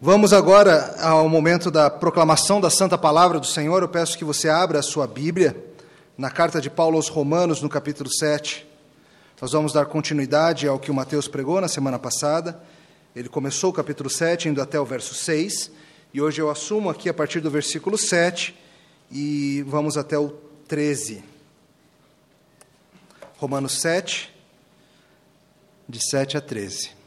Vamos agora ao momento da proclamação da Santa Palavra do Senhor. Eu peço que você abra a sua Bíblia na carta de Paulo aos Romanos, no capítulo 7. Nós vamos dar continuidade ao que o Mateus pregou na semana passada. Ele começou o capítulo 7, indo até o verso 6, e hoje eu assumo aqui a partir do versículo 7 e vamos até o 13. Romanos 7, de 7 a 13.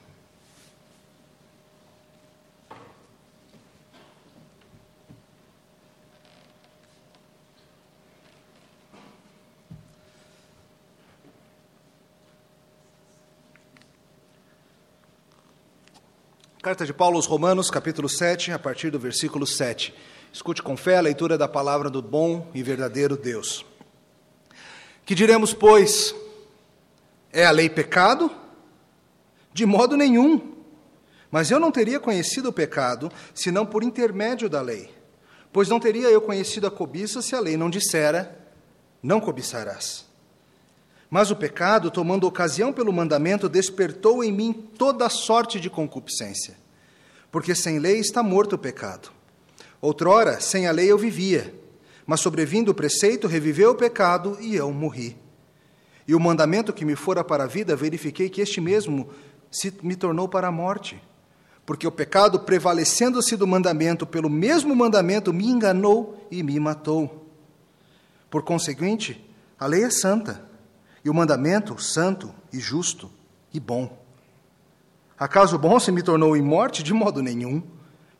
Carta de Paulo aos Romanos, capítulo 7, a partir do versículo 7. Escute com fé a leitura da palavra do bom e verdadeiro Deus. Que diremos, pois? É a lei pecado? De modo nenhum. Mas eu não teria conhecido o pecado senão por intermédio da lei. Pois não teria eu conhecido a cobiça se a lei não dissera: não cobiçarás. Mas o pecado, tomando ocasião pelo mandamento, despertou em mim toda sorte de concupiscência. Porque sem lei está morto o pecado. Outrora, sem a lei eu vivia, mas sobrevindo o preceito, reviveu o pecado e eu morri. E o mandamento que me fora para a vida, verifiquei que este mesmo se me tornou para a morte. Porque o pecado, prevalecendo-se do mandamento, pelo mesmo mandamento, me enganou e me matou. Por conseguinte, a lei é santa e o mandamento santo e justo e bom. Acaso bom se me tornou em morte? De modo nenhum.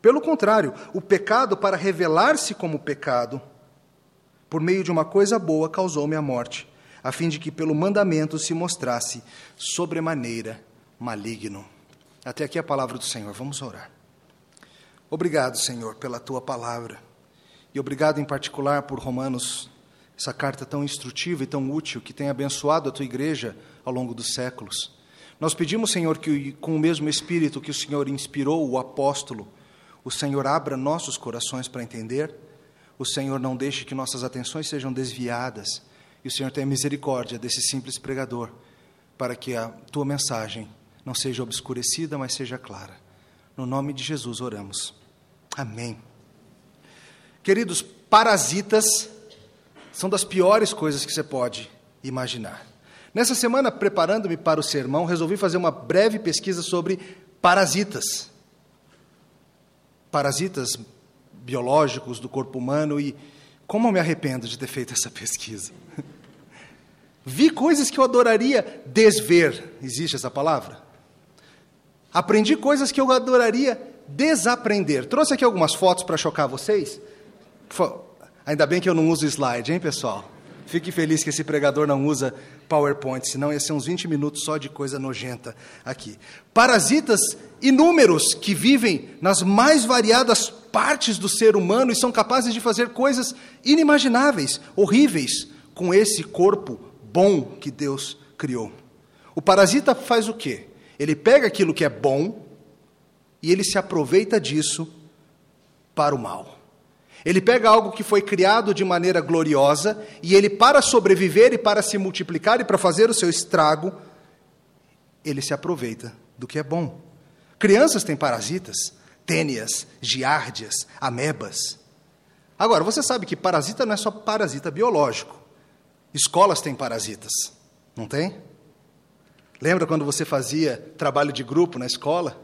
Pelo contrário, o pecado, para revelar-se como pecado, por meio de uma coisa boa, causou-me a morte, a fim de que pelo mandamento se mostrasse sobremaneira maligno. Até aqui a palavra do Senhor. Vamos orar. Obrigado, Senhor, pela tua palavra. E obrigado em particular por Romanos essa carta tão instrutiva e tão útil que tem abençoado a tua igreja ao longo dos séculos. Nós pedimos, Senhor, que com o mesmo espírito que o Senhor inspirou o apóstolo, o Senhor abra nossos corações para entender, o Senhor não deixe que nossas atenções sejam desviadas e o Senhor tenha misericórdia desse simples pregador, para que a tua mensagem não seja obscurecida, mas seja clara. No nome de Jesus oramos. Amém. Queridos, parasitas são das piores coisas que você pode imaginar. Nessa semana, preparando-me para o sermão, resolvi fazer uma breve pesquisa sobre parasitas. Parasitas biológicos do corpo humano e como eu me arrependo de ter feito essa pesquisa. Vi coisas que eu adoraria desver. Existe essa palavra? Aprendi coisas que eu adoraria desaprender. Trouxe aqui algumas fotos para chocar vocês. Ainda bem que eu não uso slide, hein, pessoal? Fique feliz que esse pregador não usa PowerPoint, senão ia ser uns 20 minutos só de coisa nojenta aqui. Parasitas inúmeros que vivem nas mais variadas partes do ser humano e são capazes de fazer coisas inimagináveis, horríveis, com esse corpo bom que Deus criou. O parasita faz o quê? Ele pega aquilo que é bom e ele se aproveita disso para o mal. Ele pega algo que foi criado de maneira gloriosa e ele, para sobreviver e para se multiplicar e para fazer o seu estrago, ele se aproveita do que é bom. Crianças têm parasitas, tênias, giardias, amebas. Agora, você sabe que parasita não é só parasita biológico. Escolas têm parasitas, não tem? Lembra quando você fazia trabalho de grupo na escola?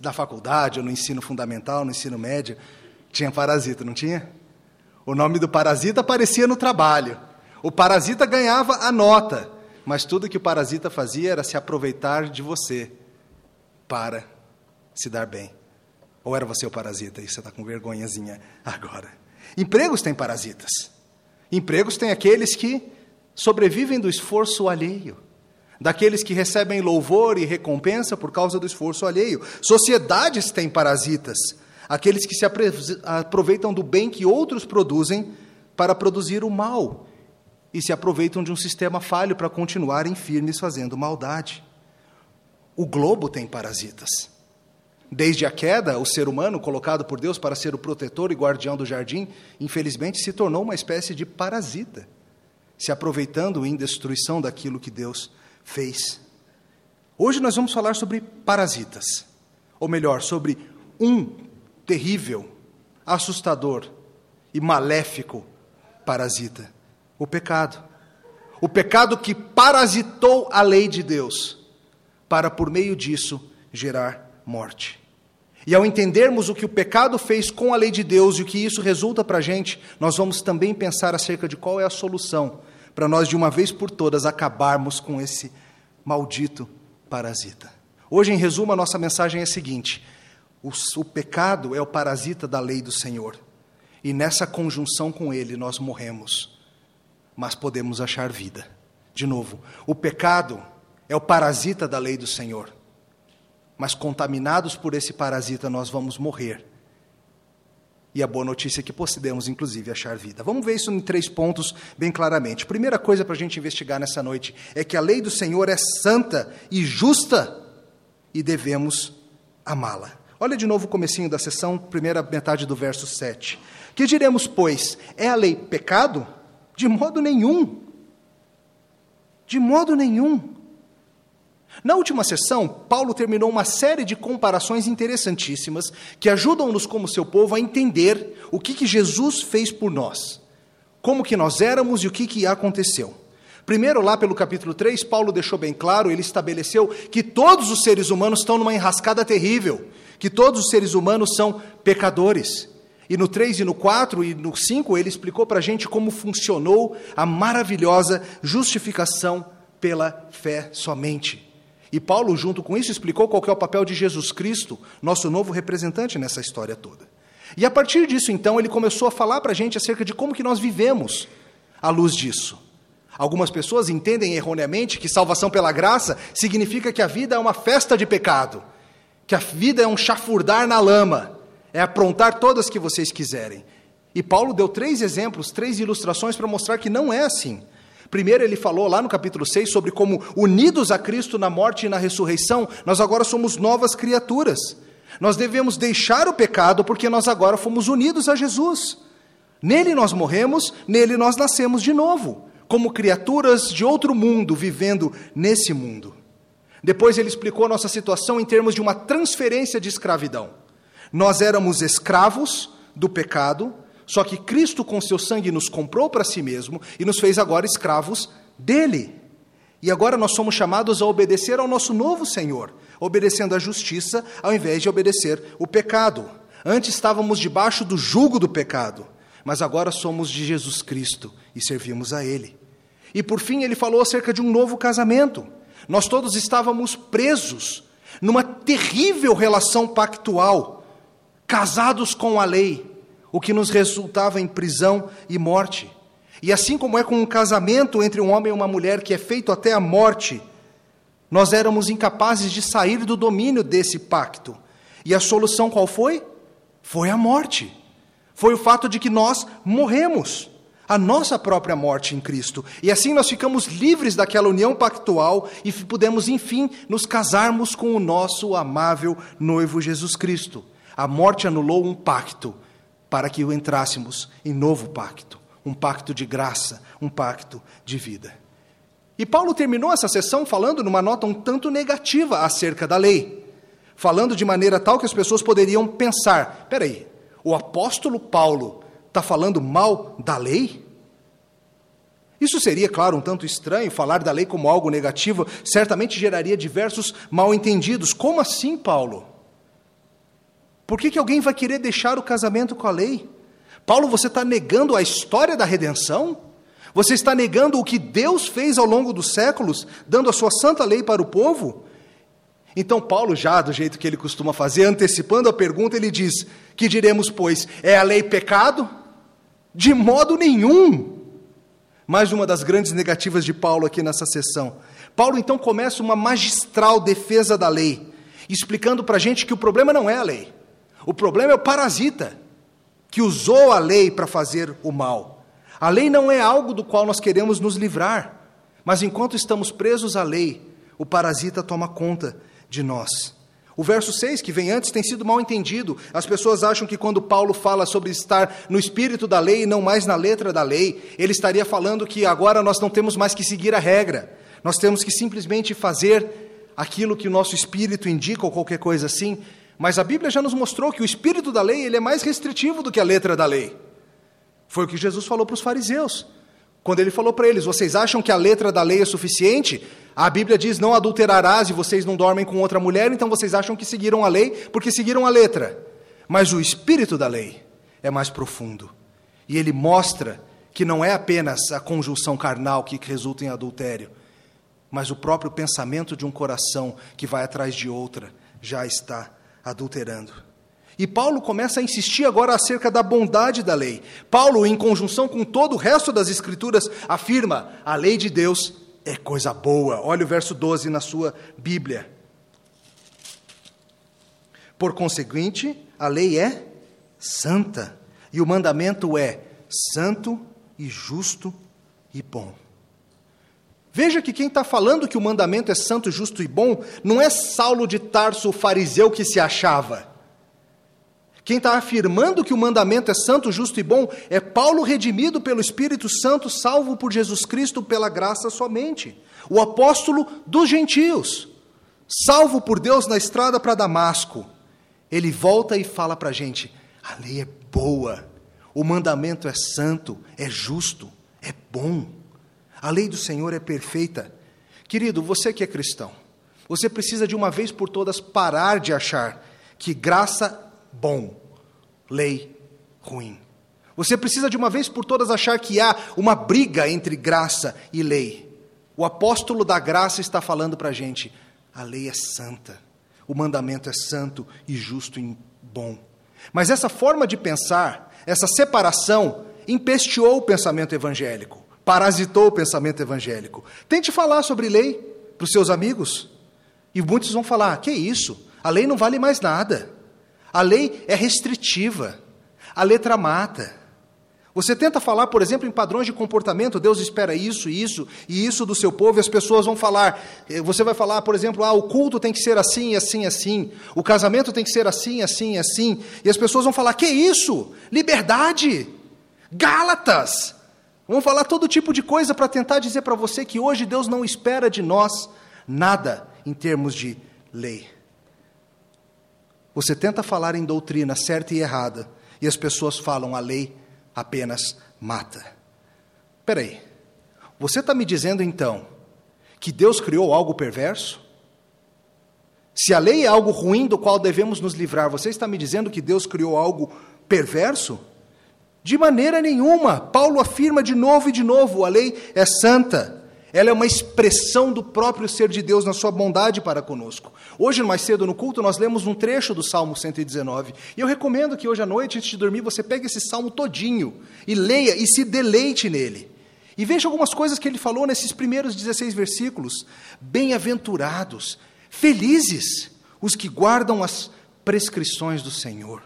Na faculdade, ou no ensino fundamental, no ensino médio? Tinha parasita, não tinha? O nome do parasita aparecia no trabalho. O parasita ganhava a nota, mas tudo que o parasita fazia era se aproveitar de você para se dar bem. Ou era você o parasita e você está com vergonhazinha agora? Empregos têm parasitas. Empregos têm aqueles que sobrevivem do esforço alheio, daqueles que recebem louvor e recompensa por causa do esforço alheio. Sociedades têm parasitas aqueles que se aproveitam do bem que outros produzem para produzir o mal e se aproveitam de um sistema falho para continuarem firmes fazendo maldade. O globo tem parasitas. Desde a queda, o ser humano, colocado por Deus para ser o protetor e guardião do jardim, infelizmente se tornou uma espécie de parasita, se aproveitando em destruição daquilo que Deus fez. Hoje nós vamos falar sobre parasitas, ou melhor, sobre um terrível, assustador e maléfico parasita: o pecado. O pecado que parasitou a lei de Deus, para por meio disso gerar morte. E ao entendermos o que o pecado fez com a lei de Deus e o que isso resulta para a gente, nós vamos também pensar acerca de qual é a solução para nós, de uma vez por todas, acabarmos com esse maldito parasita. Hoje, em resumo, a nossa mensagem é a seguinte: o, o pecado é o parasita da lei do Senhor. E nessa conjunção com ele nós morremos, mas podemos achar vida. De novo, o pecado é o parasita da lei do Senhor. Mas contaminados por esse parasita nós vamos morrer. E a boa notícia é que podemos, inclusive, achar vida. Vamos ver isso em três pontos bem claramente. Primeira coisa para a gente investigar nessa noite é que a lei do Senhor é santa e justa e devemos amá-la. Olha de novo o comecinho da sessão, primeira metade do verso 7. Que diremos, pois, é a lei pecado? De modo nenhum. De modo nenhum. Na última sessão, Paulo terminou uma série de comparações interessantíssimas que ajudam-nos, como seu povo, a entender o que, que Jesus fez por nós, como que nós éramos e o que, que aconteceu. Primeiro, lá pelo capítulo 3, Paulo deixou bem claro, ele estabeleceu que todos os seres humanos estão numa enrascada terrível, que todos os seres humanos são pecadores. E no 3 e no 4 e no 5 ele explicou para a gente como funcionou a maravilhosa justificação pela fé somente. E Paulo, junto com isso, explicou qual é o papel de Jesus Cristo, nosso novo representante nessa história toda. E a partir disso, então, ele começou a falar para a gente acerca de como que nós vivemos à luz disso. Algumas pessoas entendem erroneamente que salvação pela graça significa que a vida é uma festa de pecado, que a vida é um chafurdar na lama, é aprontar todas que vocês quiserem. E Paulo deu três exemplos, três ilustrações para mostrar que não é assim. Primeiro, ele falou lá no capítulo 6 sobre como, unidos a Cristo na morte e na ressurreição, nós agora somos novas criaturas. Nós devemos deixar o pecado porque nós agora fomos unidos a Jesus. Nele nós morremos, nele nós nascemos de novo, como criaturas de outro mundo vivendo nesse mundo. Depois ele explicou a nossa situação em termos de uma transferência de escravidão. Nós éramos escravos do pecado, só que Cristo, com seu sangue, nos comprou para si mesmo e nos fez agora escravos dele. E agora nós somos chamados a obedecer ao nosso novo Senhor, obedecendo a justiça ao invés de obedecer o pecado. Antes estávamos debaixo do jugo do pecado, mas agora somos de Jesus Cristo e servimos a Ele. E por fim, ele falou acerca de um novo casamento. Nós todos estávamos presos numa terrível relação pactual casados com a lei, o que nos resultava em prisão e morte. E assim como é com um casamento entre um homem e uma mulher que é feito até a morte, nós éramos incapazes de sair do domínio desse pacto. E a solução qual foi? Foi a morte. Foi o fato de que nós morremos, a nossa própria morte em Cristo. E assim nós ficamos livres daquela união pactual e pudemos, enfim, nos casarmos com o nosso amável noivo Jesus Cristo. A morte anulou um pacto para que entrássemos em novo pacto, um pacto de graça, um pacto de vida. E Paulo terminou essa sessão falando numa nota um tanto negativa acerca da lei, falando de maneira tal que as pessoas poderiam pensar: peraí, o apóstolo Paulo está falando mal da lei? Isso seria, claro, um tanto estranho, falar da lei como algo negativo, certamente geraria diversos mal-entendidos. Como assim, Paulo? Por que, que alguém vai querer deixar o casamento com a lei? Paulo, você está negando a história da redenção? Você está negando o que Deus fez ao longo dos séculos, dando a sua santa lei para o povo? Então, Paulo, já do jeito que ele costuma fazer, antecipando a pergunta, ele diz: Que diremos, pois, é a lei pecado? De modo nenhum. Mais uma das grandes negativas de Paulo aqui nessa sessão. Paulo então começa uma magistral defesa da lei, explicando para a gente que o problema não é a lei. O problema é o parasita, que usou a lei para fazer o mal. A lei não é algo do qual nós queremos nos livrar, mas enquanto estamos presos à lei, o parasita toma conta de nós. O verso 6, que vem antes, tem sido mal entendido. As pessoas acham que quando Paulo fala sobre estar no espírito da lei e não mais na letra da lei, ele estaria falando que agora nós não temos mais que seguir a regra, nós temos que simplesmente fazer aquilo que o nosso espírito indica ou qualquer coisa assim. Mas a Bíblia já nos mostrou que o espírito da lei ele é mais restritivo do que a letra da lei. Foi o que Jesus falou para os fariseus. Quando ele falou para eles: Vocês acham que a letra da lei é suficiente? A Bíblia diz: Não adulterarás e vocês não dormem com outra mulher, então vocês acham que seguiram a lei porque seguiram a letra. Mas o espírito da lei é mais profundo. E ele mostra que não é apenas a conjunção carnal que resulta em adultério, mas o próprio pensamento de um coração que vai atrás de outra já está adulterando. E Paulo começa a insistir agora acerca da bondade da lei. Paulo, em conjunção com todo o resto das Escrituras, afirma: a lei de Deus é coisa boa. Olha o verso 12 na sua Bíblia. Por conseguinte, a lei é santa, e o mandamento é santo e justo e bom. Veja que quem está falando que o mandamento é santo, justo e bom não é Saulo de Tarso, o fariseu que se achava. Quem está afirmando que o mandamento é santo, justo e bom é Paulo redimido pelo Espírito Santo, salvo por Jesus Cristo pela graça somente. O apóstolo dos gentios, salvo por Deus na estrada para Damasco. Ele volta e fala para a gente: a lei é boa, o mandamento é santo, é justo, é bom. A lei do Senhor é perfeita. Querido, você que é cristão, você precisa de uma vez por todas parar de achar que graça bom, lei ruim. Você precisa de uma vez por todas achar que há uma briga entre graça e lei. O apóstolo da graça está falando para a gente: a lei é santa, o mandamento é santo e justo e bom. Mas essa forma de pensar, essa separação, empesteou o pensamento evangélico parasitou o pensamento evangélico. Tente falar sobre lei para os seus amigos. E muitos vão falar: que isso? A lei não vale mais nada. A lei é restritiva. A letra mata. Você tenta falar, por exemplo, em padrões de comportamento, Deus espera isso, isso e isso do seu povo, e as pessoas vão falar, eh, você vai falar, por exemplo, ah, o culto tem que ser assim, assim, assim, o casamento tem que ser assim, assim, assim, e as pessoas vão falar, que isso? Liberdade! Gálatas! Vamos falar todo tipo de coisa para tentar dizer para você que hoje Deus não espera de nós nada em termos de lei. Você tenta falar em doutrina certa e errada, e as pessoas falam a lei apenas mata. Espera aí, você está me dizendo então que Deus criou algo perverso? Se a lei é algo ruim do qual devemos nos livrar, você está me dizendo que Deus criou algo perverso? De maneira nenhuma. Paulo afirma de novo e de novo: a lei é santa. Ela é uma expressão do próprio ser de Deus na sua bondade para conosco. Hoje, mais cedo no culto, nós lemos um trecho do Salmo 119. E eu recomendo que hoje à noite, antes de dormir, você pegue esse salmo todinho e leia e se deleite nele. E veja algumas coisas que ele falou nesses primeiros 16 versículos. Bem-aventurados, felizes os que guardam as prescrições do Senhor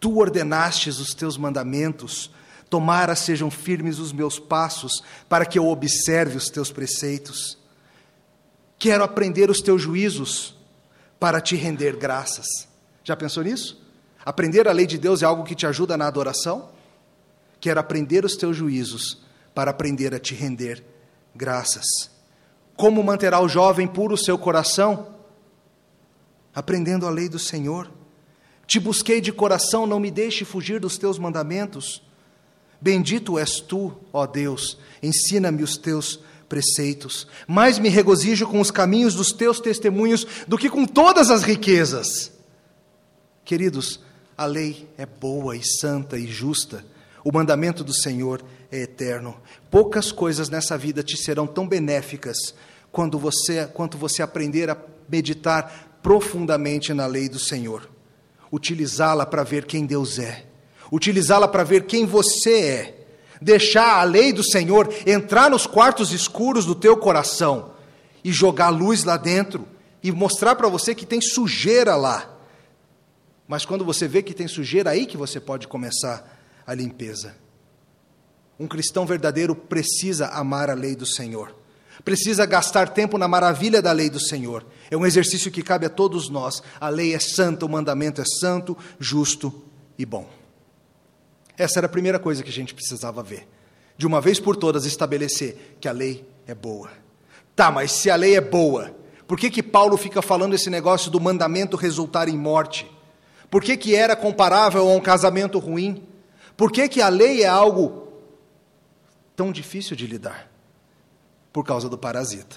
Tu ordenastes os teus mandamentos, tomara sejam firmes os meus passos, para que eu observe os teus preceitos. Quero aprender os teus juízos, para te render graças. Já pensou nisso? Aprender a lei de Deus é algo que te ajuda na adoração? Quero aprender os teus juízos, para aprender a te render graças. Como manterá o jovem puro o seu coração? Aprendendo a lei do Senhor. Te busquei de coração, não me deixe fugir dos teus mandamentos. Bendito és tu, ó Deus, ensina-me os teus preceitos. Mais me regozijo com os caminhos dos teus testemunhos do que com todas as riquezas. Queridos, a lei é boa e santa e justa. O mandamento do Senhor é eterno. Poucas coisas nessa vida te serão tão benéficas quando você, quanto você aprender a meditar profundamente na lei do Senhor utilizá-la para ver quem Deus é, utilizá-la para ver quem você é, deixar a lei do Senhor entrar nos quartos escuros do teu coração e jogar luz lá dentro e mostrar para você que tem sujeira lá. Mas quando você vê que tem sujeira, aí que você pode começar a limpeza. Um cristão verdadeiro precisa amar a lei do Senhor precisa gastar tempo na maravilha da lei do Senhor. É um exercício que cabe a todos nós. A lei é santa, o mandamento é santo, justo e bom. Essa era a primeira coisa que a gente precisava ver. De uma vez por todas, estabelecer que a lei é boa. Tá, mas se a lei é boa, Por que, que Paulo fica falando esse negócio do mandamento resultar em morte? Por que, que era comparável a um casamento ruim? Por que, que a lei é algo tão difícil de lidar? Por causa do parasita.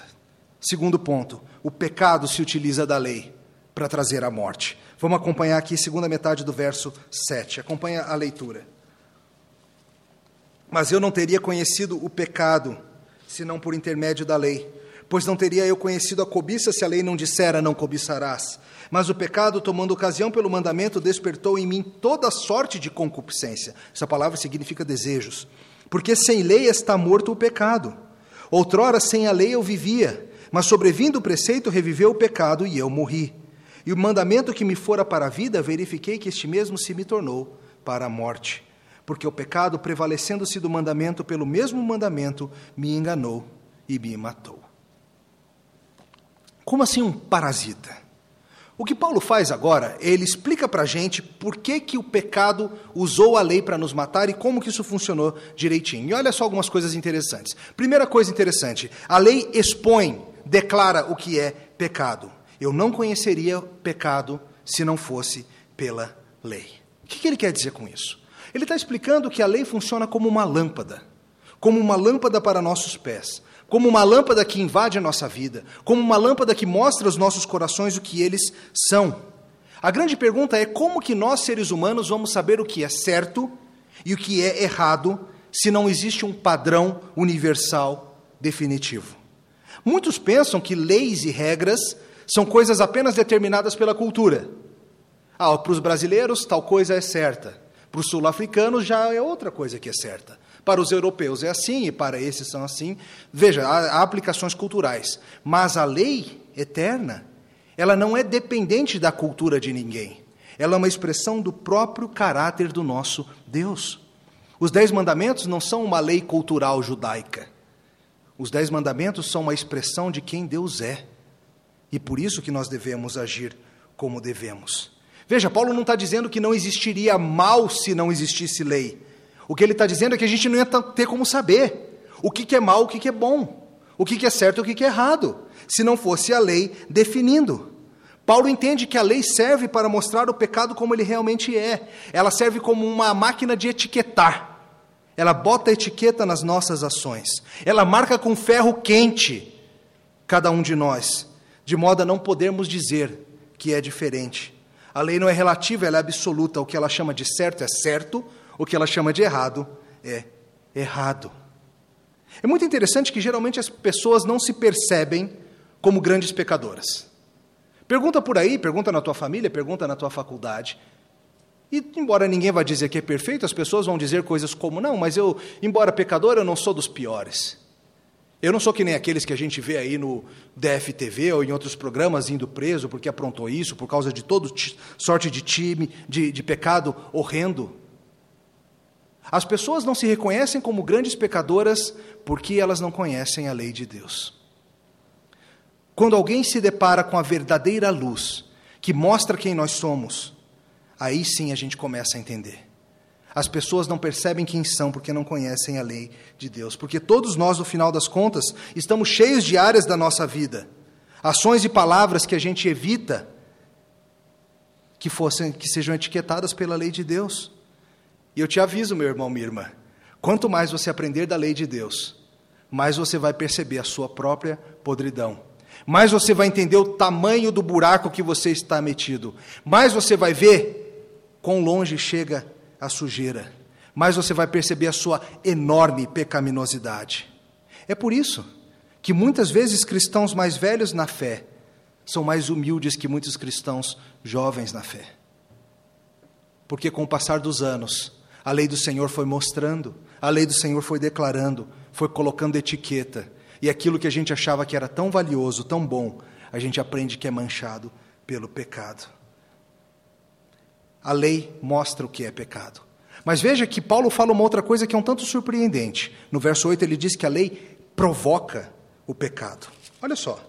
Segundo ponto, o pecado se utiliza da lei para trazer a morte. Vamos acompanhar aqui, segunda metade do verso 7. Acompanha a leitura. Mas eu não teria conhecido o pecado, senão por intermédio da lei. Pois não teria eu conhecido a cobiça se a lei não dissera, não cobiçarás. Mas o pecado, tomando ocasião pelo mandamento, despertou em mim toda sorte de concupiscência. Essa palavra significa desejos. Porque sem lei está morto o pecado. Outrora, sem a lei eu vivia, mas sobrevindo o preceito, reviveu o pecado e eu morri. E o mandamento que me fora para a vida, verifiquei que este mesmo se me tornou para a morte. Porque o pecado, prevalecendo-se do mandamento pelo mesmo mandamento, me enganou e me matou. Como assim um parasita? O que Paulo faz agora, ele explica para a gente por que, que o pecado usou a lei para nos matar e como que isso funcionou direitinho. E olha só algumas coisas interessantes. Primeira coisa interessante, a lei expõe, declara o que é pecado. Eu não conheceria pecado se não fosse pela lei. O que, que ele quer dizer com isso? Ele está explicando que a lei funciona como uma lâmpada, como uma lâmpada para nossos pés, como uma lâmpada que invade a nossa vida, como uma lâmpada que mostra aos nossos corações o que eles são. A grande pergunta é como que nós, seres humanos, vamos saber o que é certo e o que é errado se não existe um padrão universal definitivo. Muitos pensam que leis e regras são coisas apenas determinadas pela cultura. Ah, para os brasileiros, tal coisa é certa. Para os sul-africanos, já é outra coisa que é certa. Para os europeus é assim e para esses são assim. Veja, há, aplicações culturais. Mas a lei eterna, ela não é dependente da cultura de ninguém. Ela é uma expressão do próprio caráter do nosso Deus. Os Dez Mandamentos não são uma lei cultural judaica. Os Dez Mandamentos são uma expressão de quem Deus é. E por isso que nós devemos agir como devemos. Veja, Paulo não está dizendo que não existiria mal se não existisse lei. O que ele está dizendo é que a gente não ia ter como saber o que, que é mal, o que, que é bom, o que, que é certo o que, que é errado, se não fosse a lei definindo. Paulo entende que a lei serve para mostrar o pecado como ele realmente é. Ela serve como uma máquina de etiquetar. Ela bota etiqueta nas nossas ações. Ela marca com ferro quente cada um de nós de modo a não podermos dizer que é diferente. A lei não é relativa, ela é absoluta. O que ela chama de certo é certo, o que ela chama de errado é errado. É muito interessante que geralmente as pessoas não se percebem como grandes pecadoras. Pergunta por aí, pergunta na tua família, pergunta na tua faculdade. E, embora ninguém vá dizer que é perfeito, as pessoas vão dizer coisas como: não, mas eu, embora pecador, eu não sou dos piores. Eu não sou que nem aqueles que a gente vê aí no DFTV ou em outros programas indo preso porque aprontou isso, por causa de toda sorte de time, de, de pecado horrendo. As pessoas não se reconhecem como grandes pecadoras porque elas não conhecem a lei de Deus. Quando alguém se depara com a verdadeira luz, que mostra quem nós somos, aí sim a gente começa a entender. As pessoas não percebem quem são porque não conhecem a lei de Deus. Porque todos nós, no final das contas, estamos cheios de áreas da nossa vida, ações e palavras que a gente evita que fossem que sejam etiquetadas pela lei de Deus. E eu te aviso, meu irmão, minha irmã, quanto mais você aprender da lei de Deus, mais você vai perceber a sua própria podridão. Mais você vai entender o tamanho do buraco que você está metido. Mais você vai ver quão longe chega a sujeira, mais você vai perceber a sua enorme pecaminosidade. É por isso que muitas vezes cristãos mais velhos na fé são mais humildes que muitos cristãos jovens na fé. Porque com o passar dos anos, a lei do Senhor foi mostrando, a lei do Senhor foi declarando, foi colocando etiqueta, e aquilo que a gente achava que era tão valioso, tão bom, a gente aprende que é manchado pelo pecado. A lei mostra o que é pecado. Mas veja que Paulo fala uma outra coisa que é um tanto surpreendente. No verso 8 ele diz que a lei provoca o pecado. Olha só.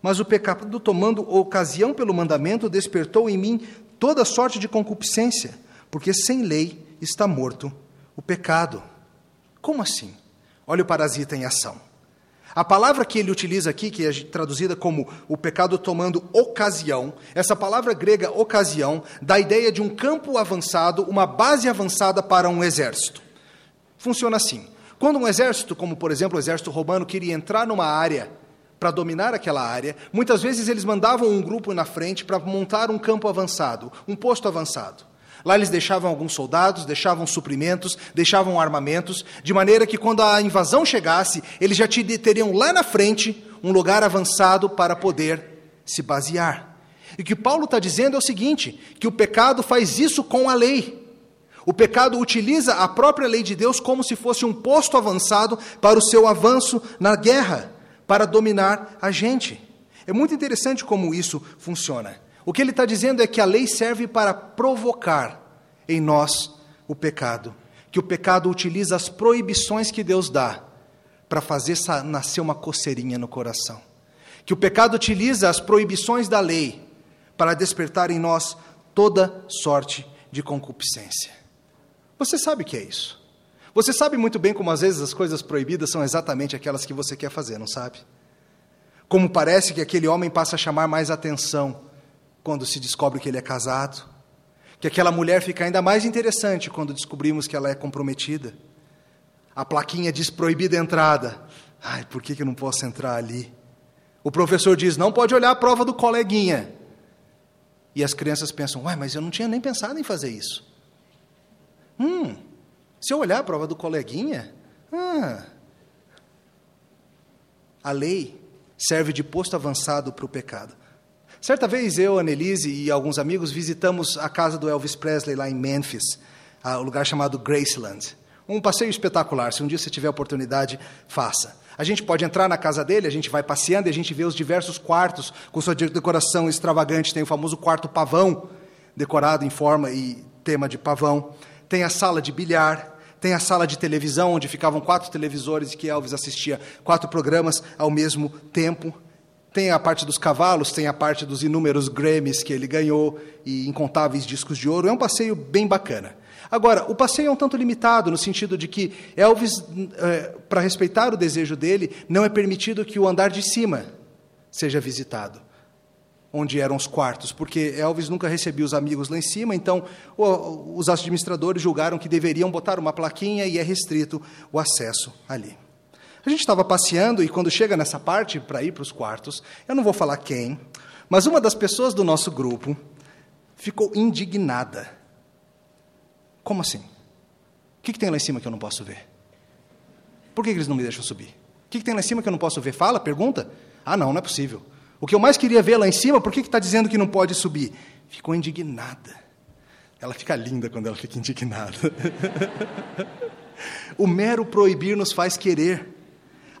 Mas o pecado, tomando ocasião pelo mandamento, despertou em mim toda sorte de concupiscência, porque sem lei está morto o pecado. Como assim? Olha o parasita em ação. A palavra que ele utiliza aqui, que é traduzida como o pecado tomando ocasião, essa palavra grega ocasião dá a ideia de um campo avançado, uma base avançada para um exército. Funciona assim: quando um exército, como por exemplo o exército romano, queria entrar numa área para dominar aquela área, muitas vezes eles mandavam um grupo na frente para montar um campo avançado, um posto avançado. Lá eles deixavam alguns soldados, deixavam suprimentos, deixavam armamentos, de maneira que quando a invasão chegasse, eles já teriam lá na frente um lugar avançado para poder se basear. E o que Paulo está dizendo é o seguinte: que o pecado faz isso com a lei. O pecado utiliza a própria lei de Deus como se fosse um posto avançado para o seu avanço na guerra, para dominar a gente. É muito interessante como isso funciona. O que ele está dizendo é que a lei serve para provocar em nós o pecado. Que o pecado utiliza as proibições que Deus dá para fazer nascer uma coceirinha no coração. Que o pecado utiliza as proibições da lei para despertar em nós toda sorte de concupiscência. Você sabe o que é isso? Você sabe muito bem como às vezes as coisas proibidas são exatamente aquelas que você quer fazer, não sabe? Como parece que aquele homem passa a chamar mais atenção quando se descobre que ele é casado, que aquela mulher fica ainda mais interessante quando descobrimos que ela é comprometida. A plaquinha diz proibida entrada. Ai, por que, que eu não posso entrar ali? O professor diz: não pode olhar a prova do coleguinha. E as crianças pensam: uai, mas eu não tinha nem pensado em fazer isso. Hum, se eu olhar a prova do coleguinha, ah, a lei serve de posto avançado para o pecado. Certa vez eu, a Nelise e alguns amigos visitamos a casa do Elvis Presley lá em Memphis, um lugar chamado Graceland. Um passeio espetacular, se um dia você tiver oportunidade, faça. A gente pode entrar na casa dele, a gente vai passeando e a gente vê os diversos quartos com sua decoração extravagante. Tem o famoso quarto pavão, decorado em forma e tema de pavão. Tem a sala de bilhar, tem a sala de televisão, onde ficavam quatro televisores e que Elvis assistia quatro programas ao mesmo tempo. Tem a parte dos cavalos, tem a parte dos inúmeros Grammys que ele ganhou e incontáveis discos de ouro. É um passeio bem bacana. Agora, o passeio é um tanto limitado, no sentido de que Elvis, é, para respeitar o desejo dele, não é permitido que o andar de cima seja visitado, onde eram os quartos, porque Elvis nunca recebia os amigos lá em cima, então os administradores julgaram que deveriam botar uma plaquinha e é restrito o acesso ali. A gente estava passeando e quando chega nessa parte para ir para os quartos, eu não vou falar quem, mas uma das pessoas do nosso grupo ficou indignada. Como assim? O que, que tem lá em cima que eu não posso ver? Por que, que eles não me deixam subir? O que, que tem lá em cima que eu não posso ver? Fala, pergunta. Ah, não, não é possível. O que eu mais queria ver lá em cima, por que está dizendo que não pode subir? Ficou indignada. Ela fica linda quando ela fica indignada. o mero proibir nos faz querer.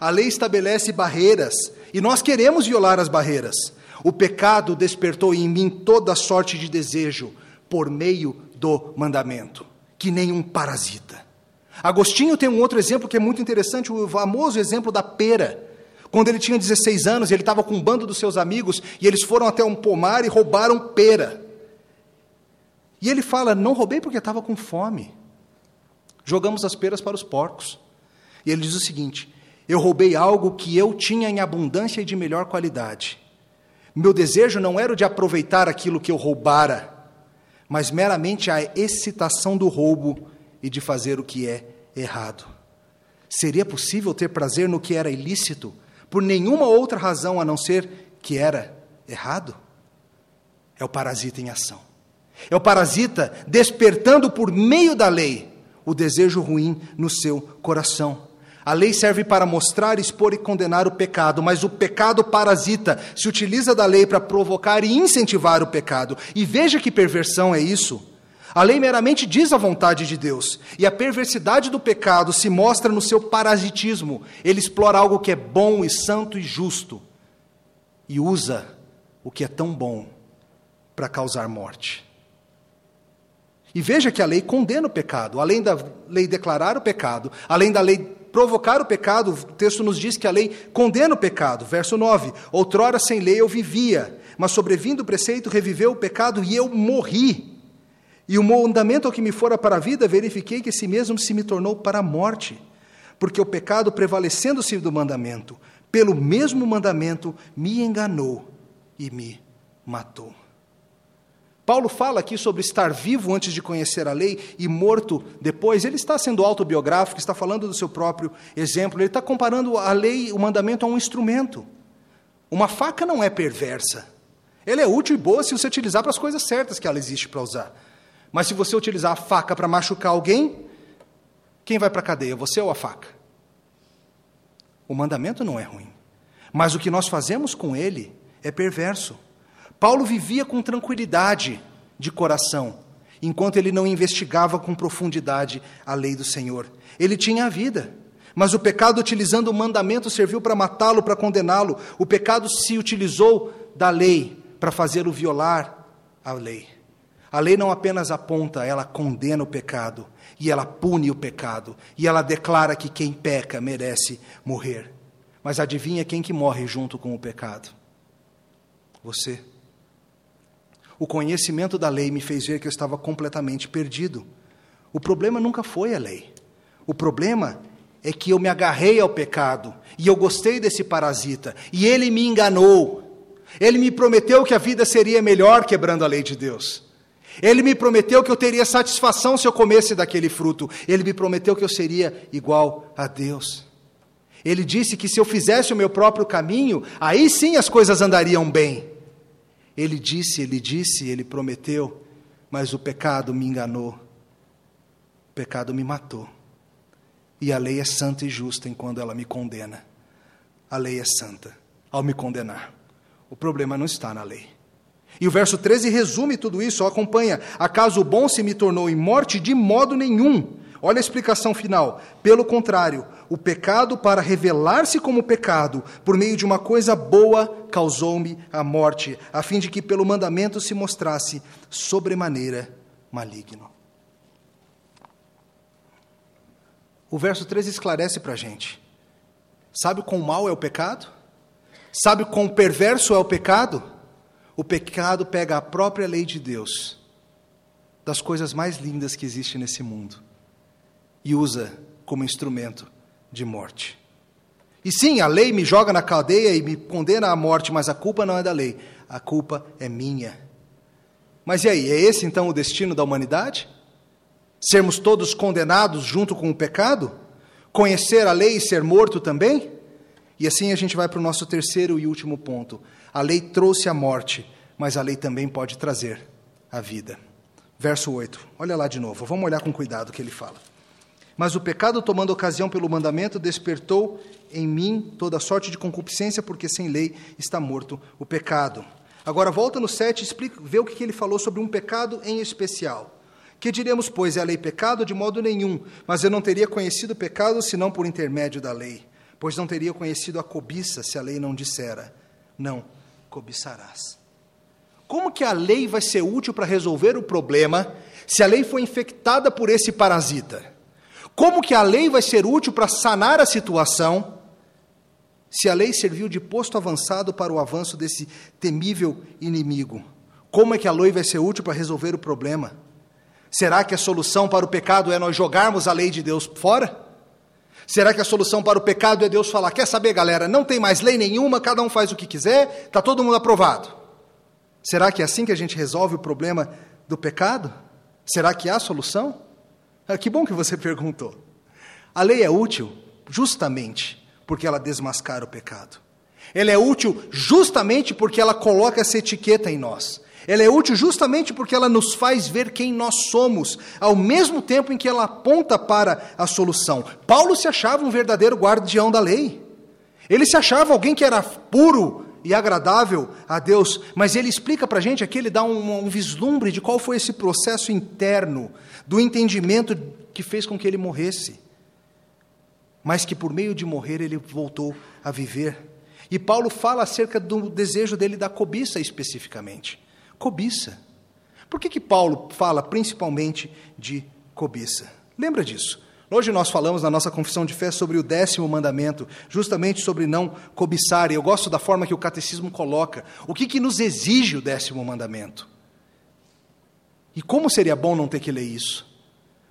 A lei estabelece barreiras e nós queremos violar as barreiras. O pecado despertou em mim toda sorte de desejo por meio do mandamento, que nem um parasita. Agostinho tem um outro exemplo que é muito interessante, o famoso exemplo da pera. Quando ele tinha 16 anos, ele estava com um bando dos seus amigos e eles foram até um pomar e roubaram pera. E ele fala: Não roubei porque estava com fome. Jogamos as peras para os porcos. E ele diz o seguinte: eu roubei algo que eu tinha em abundância e de melhor qualidade. Meu desejo não era o de aproveitar aquilo que eu roubara, mas meramente a excitação do roubo e de fazer o que é errado. Seria possível ter prazer no que era ilícito por nenhuma outra razão a não ser que era errado? É o parasita em ação. É o parasita despertando por meio da lei o desejo ruim no seu coração. A lei serve para mostrar, expor e condenar o pecado, mas o pecado parasita se utiliza da lei para provocar e incentivar o pecado. E veja que perversão é isso. A lei meramente diz a vontade de Deus, e a perversidade do pecado se mostra no seu parasitismo. Ele explora algo que é bom e santo e justo e usa o que é tão bom para causar morte. E veja que a lei condena o pecado, além da lei declarar o pecado, além da lei provocar o pecado, o texto nos diz que a lei condena o pecado. Verso 9: Outrora sem lei eu vivia, mas sobrevindo o preceito reviveu o pecado e eu morri. E o mandamento ao que me fora para a vida, verifiquei que esse mesmo se me tornou para a morte. Porque o pecado, prevalecendo-se do mandamento, pelo mesmo mandamento, me enganou e me matou. Paulo fala aqui sobre estar vivo antes de conhecer a lei e morto depois. Ele está sendo autobiográfico, está falando do seu próprio exemplo. Ele está comparando a lei, o mandamento, a um instrumento. Uma faca não é perversa. Ela é útil e boa se você utilizar para as coisas certas que ela existe para usar. Mas se você utilizar a faca para machucar alguém, quem vai para a cadeia, você ou a faca? O mandamento não é ruim. Mas o que nós fazemos com ele é perverso. Paulo vivia com tranquilidade de coração, enquanto ele não investigava com profundidade a lei do Senhor. Ele tinha a vida, mas o pecado, utilizando o mandamento, serviu para matá-lo, para condená-lo. O pecado se utilizou da lei para fazê-lo violar a lei. A lei não apenas aponta, ela condena o pecado, e ela pune o pecado, e ela declara que quem peca merece morrer. Mas adivinha quem que morre junto com o pecado? Você. O conhecimento da lei me fez ver que eu estava completamente perdido. O problema nunca foi a lei. O problema é que eu me agarrei ao pecado e eu gostei desse parasita e ele me enganou. Ele me prometeu que a vida seria melhor quebrando a lei de Deus. Ele me prometeu que eu teria satisfação se eu comesse daquele fruto. Ele me prometeu que eu seria igual a Deus. Ele disse que se eu fizesse o meu próprio caminho, aí sim as coisas andariam bem. Ele disse, ele disse, ele prometeu, mas o pecado me enganou. O pecado me matou. E a lei é santa e justa enquanto ela me condena. A lei é santa ao me condenar. O problema não está na lei. E o verso 13 resume tudo isso, acompanha. Acaso o bom se me tornou em morte? De modo nenhum. Olha a explicação final. Pelo contrário, o pecado, para revelar-se como pecado, por meio de uma coisa boa, causou-me a morte, a fim de que pelo mandamento se mostrasse sobremaneira maligno. O verso 13 esclarece para a gente. Sabe quão mal é o pecado? Sabe quão perverso é o pecado? O pecado pega a própria lei de Deus, das coisas mais lindas que existe nesse mundo, e usa como instrumento de morte. E sim, a lei me joga na cadeia e me condena à morte, mas a culpa não é da lei, a culpa é minha. Mas e aí, é esse então o destino da humanidade? Sermos todos condenados junto com o pecado? Conhecer a lei e ser morto também? E assim a gente vai para o nosso terceiro e último ponto. A lei trouxe a morte, mas a lei também pode trazer a vida. Verso 8. Olha lá de novo, vamos olhar com cuidado o que ele fala. Mas o pecado, tomando ocasião pelo mandamento, despertou em mim toda sorte de concupiscência, porque sem lei está morto o pecado. Agora volta no 7 e vê o que ele falou sobre um pecado em especial. Que diremos, pois, é a lei pecado? De modo nenhum, mas eu não teria conhecido o pecado senão por intermédio da lei, pois não teria conhecido a cobiça se a lei não dissera, não cobiçarás. Como que a lei vai ser útil para resolver o problema se a lei foi infectada por esse parasita? Como que a lei vai ser útil para sanar a situação se a lei serviu de posto avançado para o avanço desse temível inimigo? Como é que a lei vai ser útil para resolver o problema? Será que a solução para o pecado é nós jogarmos a lei de Deus fora? Será que a solução para o pecado é Deus falar: quer saber, galera, não tem mais lei nenhuma, cada um faz o que quiser, está todo mundo aprovado? Será que é assim que a gente resolve o problema do pecado? Será que há solução? Ah, que bom que você perguntou. A lei é útil justamente porque ela desmascara o pecado. Ela é útil justamente porque ela coloca essa etiqueta em nós. Ela é útil justamente porque ela nos faz ver quem nós somos, ao mesmo tempo em que ela aponta para a solução. Paulo se achava um verdadeiro guardião da lei. Ele se achava alguém que era puro e agradável a Deus, mas ele explica para a gente aqui, ele dá um, um vislumbre de qual foi esse processo interno do entendimento que fez com que ele morresse, mas que por meio de morrer ele voltou a viver. E Paulo fala acerca do desejo dele da cobiça especificamente. Cobiça. Por que, que Paulo fala principalmente de cobiça? Lembra disso? Hoje nós falamos na nossa confissão de fé sobre o décimo mandamento, justamente sobre não cobiçar, e eu gosto da forma que o catecismo coloca. O que, que nos exige o décimo mandamento? E como seria bom não ter que ler isso?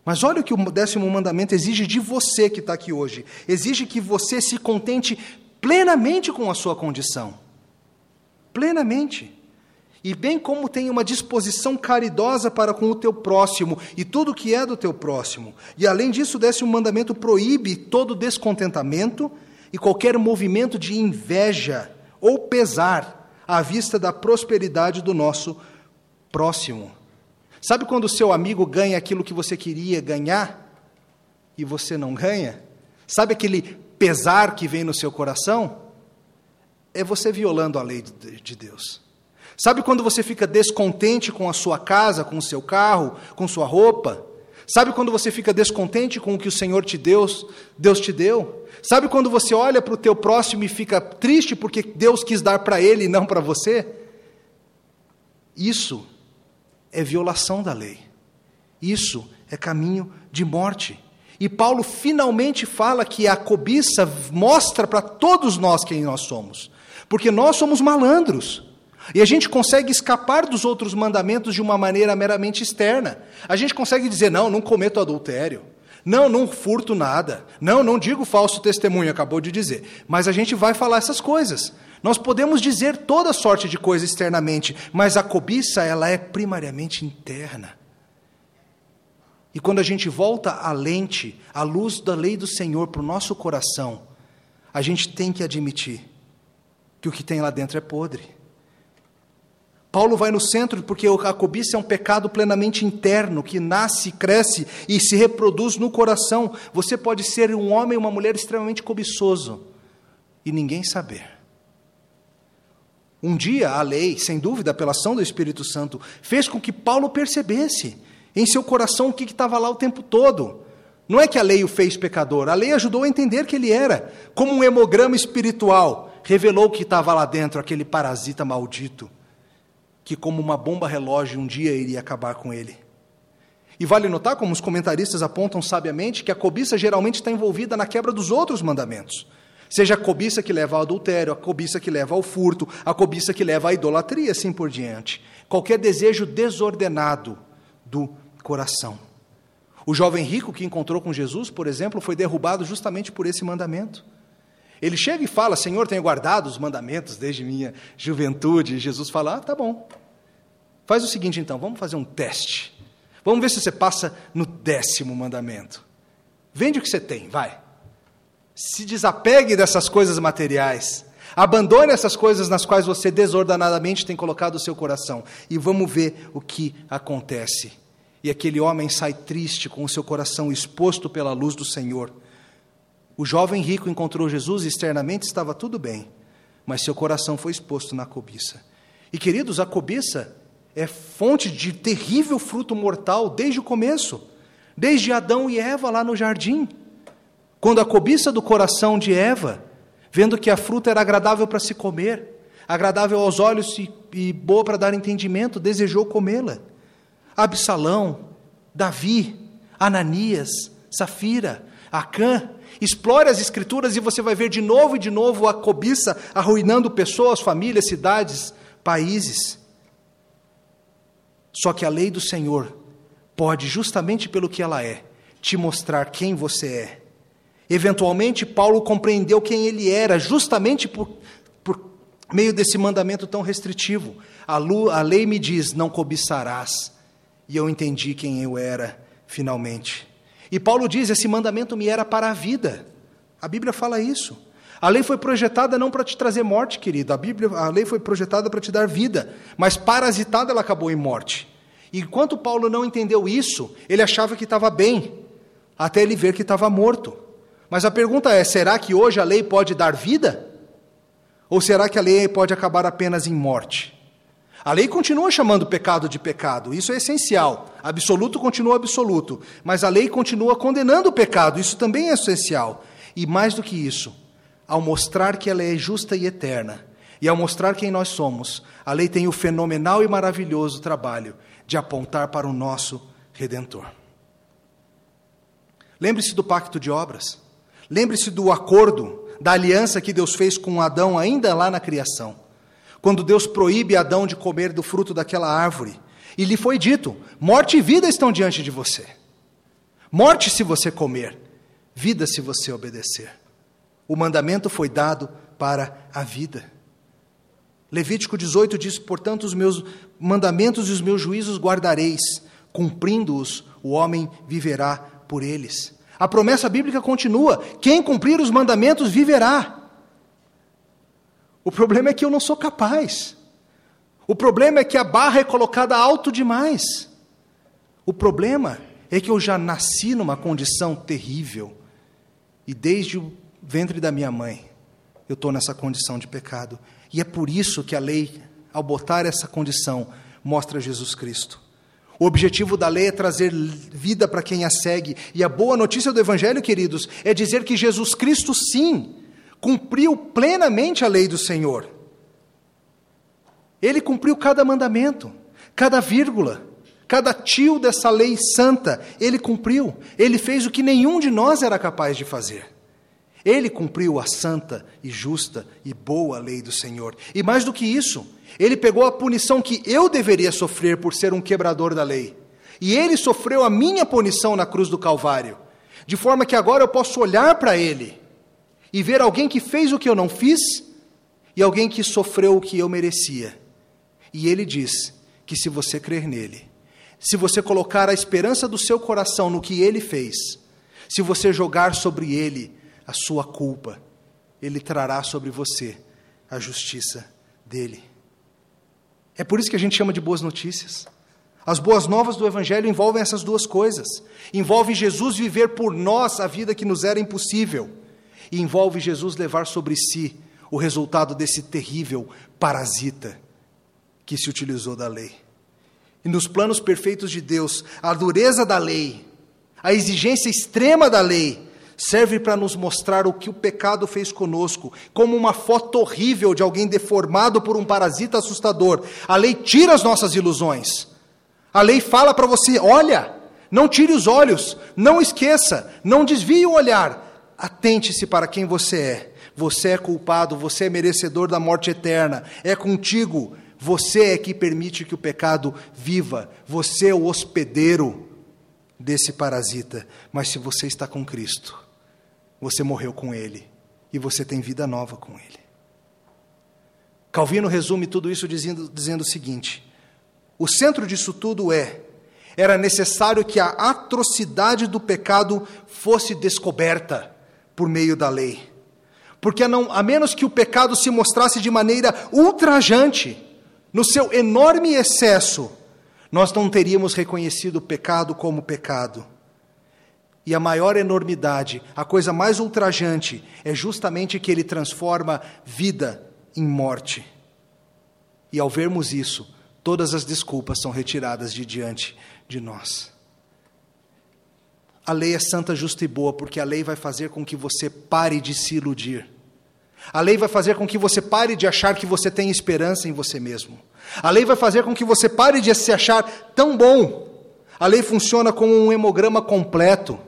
Mas olha o que o décimo mandamento exige de você que está aqui hoje. Exige que você se contente plenamente com a sua condição. Plenamente. E bem como tem uma disposição caridosa para com o teu próximo e tudo que é do teu próximo. E além disso, décimo mandamento proíbe todo descontentamento e qualquer movimento de inveja ou pesar à vista da prosperidade do nosso próximo. Sabe quando o seu amigo ganha aquilo que você queria ganhar e você não ganha? Sabe aquele pesar que vem no seu coração? É você violando a lei de Deus. Sabe quando você fica descontente com a sua casa, com o seu carro, com sua roupa? Sabe quando você fica descontente com o que o Senhor te deu, Deus te deu? Sabe quando você olha para o teu próximo e fica triste porque Deus quis dar para ele e não para você? Isso é violação da lei. Isso é caminho de morte. E Paulo finalmente fala que a cobiça mostra para todos nós quem nós somos. Porque nós somos malandros. E a gente consegue escapar dos outros mandamentos de uma maneira meramente externa. A gente consegue dizer, não, não cometo adultério. Não, não furto nada. Não, não digo falso testemunho, acabou de dizer. Mas a gente vai falar essas coisas. Nós podemos dizer toda sorte de coisa externamente, mas a cobiça, ela é primariamente interna. E quando a gente volta a lente, a luz da lei do Senhor para o nosso coração, a gente tem que admitir que o que tem lá dentro é podre. Paulo vai no centro porque a cobiça é um pecado plenamente interno que nasce, cresce e se reproduz no coração. Você pode ser um homem ou uma mulher extremamente cobiçoso e ninguém saber. Um dia a lei, sem dúvida, pela ação do Espírito Santo, fez com que Paulo percebesse em seu coração o que estava lá o tempo todo. Não é que a lei o fez pecador, a lei ajudou a entender que ele era, como um hemograma espiritual, revelou que estava lá dentro aquele parasita maldito que, como uma bomba relógio, um dia iria acabar com ele. E vale notar, como os comentaristas apontam sabiamente, que a cobiça geralmente está envolvida na quebra dos outros mandamentos. Seja a cobiça que leva ao adultério, a cobiça que leva ao furto, a cobiça que leva à idolatria, assim por diante. Qualquer desejo desordenado do coração. O jovem rico que encontrou com Jesus, por exemplo, foi derrubado justamente por esse mandamento. Ele chega e fala: Senhor, tenho guardado os mandamentos desde minha juventude. E Jesus fala: Ah, tá bom. Faz o seguinte então, vamos fazer um teste. Vamos ver se você passa no décimo mandamento. Vende o que você tem, vai. Se desapegue dessas coisas materiais. Abandone essas coisas nas quais você desordenadamente tem colocado o seu coração. E vamos ver o que acontece. E aquele homem sai triste, com o seu coração exposto pela luz do Senhor. O jovem rico encontrou Jesus e externamente estava tudo bem, mas seu coração foi exposto na cobiça. E queridos, a cobiça é fonte de terrível fruto mortal desde o começo, desde Adão e Eva lá no jardim. Quando a cobiça do coração de Eva, vendo que a fruta era agradável para se comer, agradável aos olhos e, e boa para dar entendimento, desejou comê-la. Absalão, Davi, Ananias, Safira, Acã, Explore as Escrituras e você vai ver de novo e de novo a cobiça arruinando pessoas, famílias, cidades, países. Só que a lei do Senhor pode, justamente pelo que ela é, te mostrar quem você é. Eventualmente, Paulo compreendeu quem ele era, justamente por, por meio desse mandamento tão restritivo. A, a lei me diz: não cobiçarás. E eu entendi quem eu era, finalmente. E Paulo diz: esse mandamento me era para a vida. A Bíblia fala isso. A lei foi projetada não para te trazer morte, querido. A Bíblia, a lei foi projetada para te dar vida, mas parasitada ela acabou em morte. Enquanto Paulo não entendeu isso, ele achava que estava bem, até ele ver que estava morto. Mas a pergunta é: será que hoje a lei pode dar vida? Ou será que a lei pode acabar apenas em morte? A lei continua chamando pecado de pecado, isso é essencial. Absoluto continua absoluto, mas a lei continua condenando o pecado, isso também é essencial. E mais do que isso, ao mostrar que ela é justa e eterna, e ao mostrar quem nós somos, a lei tem o fenomenal e maravilhoso trabalho de apontar para o nosso redentor. Lembre-se do pacto de obras. Lembre-se do acordo, da aliança que Deus fez com Adão ainda lá na criação quando Deus proíbe Adão de comer do fruto daquela árvore. E lhe foi dito: morte e vida estão diante de você. Morte se você comer, vida se você obedecer. O mandamento foi dado para a vida. Levítico 18 diz: Portanto, os meus mandamentos e os meus juízos guardareis, cumprindo-os, o homem viverá por eles. A promessa bíblica continua: quem cumprir os mandamentos viverá. O problema é que eu não sou capaz. O problema é que a barra é colocada alto demais. O problema é que eu já nasci numa condição terrível. E desde o ventre da minha mãe, eu estou nessa condição de pecado. E é por isso que a lei, ao botar essa condição, mostra Jesus Cristo. O objetivo da lei é trazer vida para quem a segue. E a boa notícia do Evangelho, queridos, é dizer que Jesus Cristo, sim, cumpriu plenamente a lei do Senhor. Ele cumpriu cada mandamento, cada vírgula, cada tio dessa lei santa. Ele cumpriu. Ele fez o que nenhum de nós era capaz de fazer. Ele cumpriu a santa e justa e boa lei do Senhor. E mais do que isso, ele pegou a punição que eu deveria sofrer por ser um quebrador da lei. E ele sofreu a minha punição na cruz do Calvário. De forma que agora eu posso olhar para ele e ver alguém que fez o que eu não fiz e alguém que sofreu o que eu merecia. E ele diz que se você crer nele, se você colocar a esperança do seu coração no que ele fez, se você jogar sobre ele a sua culpa, ele trará sobre você a justiça dele. É por isso que a gente chama de boas notícias. As boas novas do Evangelho envolvem essas duas coisas. Envolve Jesus viver por nós a vida que nos era impossível. E envolve Jesus levar sobre si o resultado desse terrível parasita que se utilizou da lei. E nos planos perfeitos de Deus, a dureza da lei, a exigência extrema da lei, serve para nos mostrar o que o pecado fez conosco, como uma foto horrível de alguém deformado por um parasita assustador. A lei tira as nossas ilusões. A lei fala para você: olha, não tire os olhos, não esqueça, não desvie o olhar, atente-se para quem você é. Você é culpado, você é merecedor da morte eterna, é contigo. Você é que permite que o pecado viva, você é o hospedeiro desse parasita. Mas se você está com Cristo, você morreu com Ele e você tem vida nova com Ele. Calvino resume tudo isso dizendo, dizendo o seguinte: o centro disso tudo é, era necessário que a atrocidade do pecado fosse descoberta por meio da lei. Porque a, não, a menos que o pecado se mostrasse de maneira ultrajante, no seu enorme excesso, nós não teríamos reconhecido o pecado como pecado. E a maior enormidade, a coisa mais ultrajante, é justamente que ele transforma vida em morte. E ao vermos isso, todas as desculpas são retiradas de diante de nós. A lei é santa, justa e boa, porque a lei vai fazer com que você pare de se iludir. A lei vai fazer com que você pare de achar que você tem esperança em você mesmo. A lei vai fazer com que você pare de se achar tão bom. A lei funciona como um hemograma completo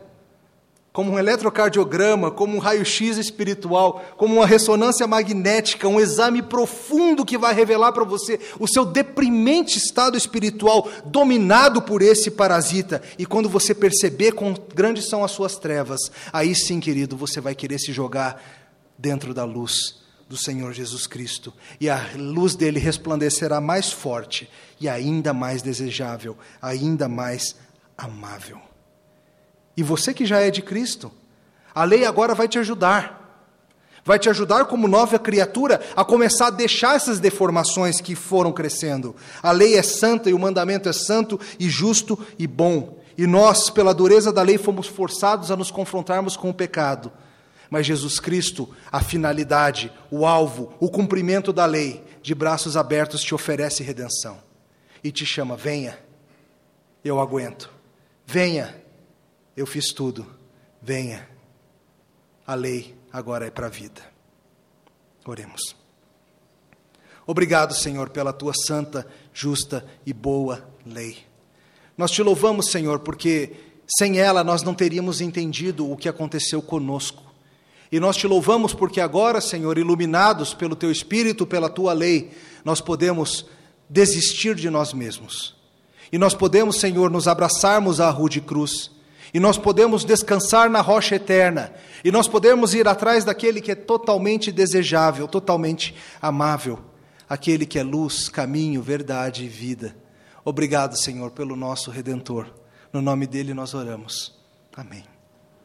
como um eletrocardiograma, como um raio-x espiritual, como uma ressonância magnética, um exame profundo que vai revelar para você o seu deprimente estado espiritual dominado por esse parasita. E quando você perceber quão grandes são as suas trevas, aí sim, querido, você vai querer se jogar dentro da luz do Senhor Jesus Cristo, e a luz dele resplandecerá mais forte e ainda mais desejável, ainda mais amável. E você que já é de Cristo, a lei agora vai te ajudar. Vai te ajudar como nova criatura a começar a deixar essas deformações que foram crescendo. A lei é santa e o mandamento é santo e justo e bom. E nós, pela dureza da lei, fomos forçados a nos confrontarmos com o pecado. Mas Jesus Cristo, a finalidade, o alvo, o cumprimento da lei, de braços abertos te oferece redenção. E te chama: venha, eu aguento. Venha, eu fiz tudo, venha. A lei agora é para a vida. Oremos. Obrigado, Senhor, pela tua santa, justa e boa lei. Nós te louvamos, Senhor, porque sem ela nós não teríamos entendido o que aconteceu conosco. E nós te louvamos porque agora, Senhor, iluminados pelo teu espírito, pela tua lei, nós podemos desistir de nós mesmos. E nós podemos, Senhor, nos abraçarmos à rude cruz E nós podemos descansar na rocha eterna. E nós podemos ir atrás daquele que é totalmente desejável, totalmente amável. Aquele que é luz, caminho, verdade e vida. Obrigado, Senhor, pelo nosso redentor. No nome dele nós oramos. Amém.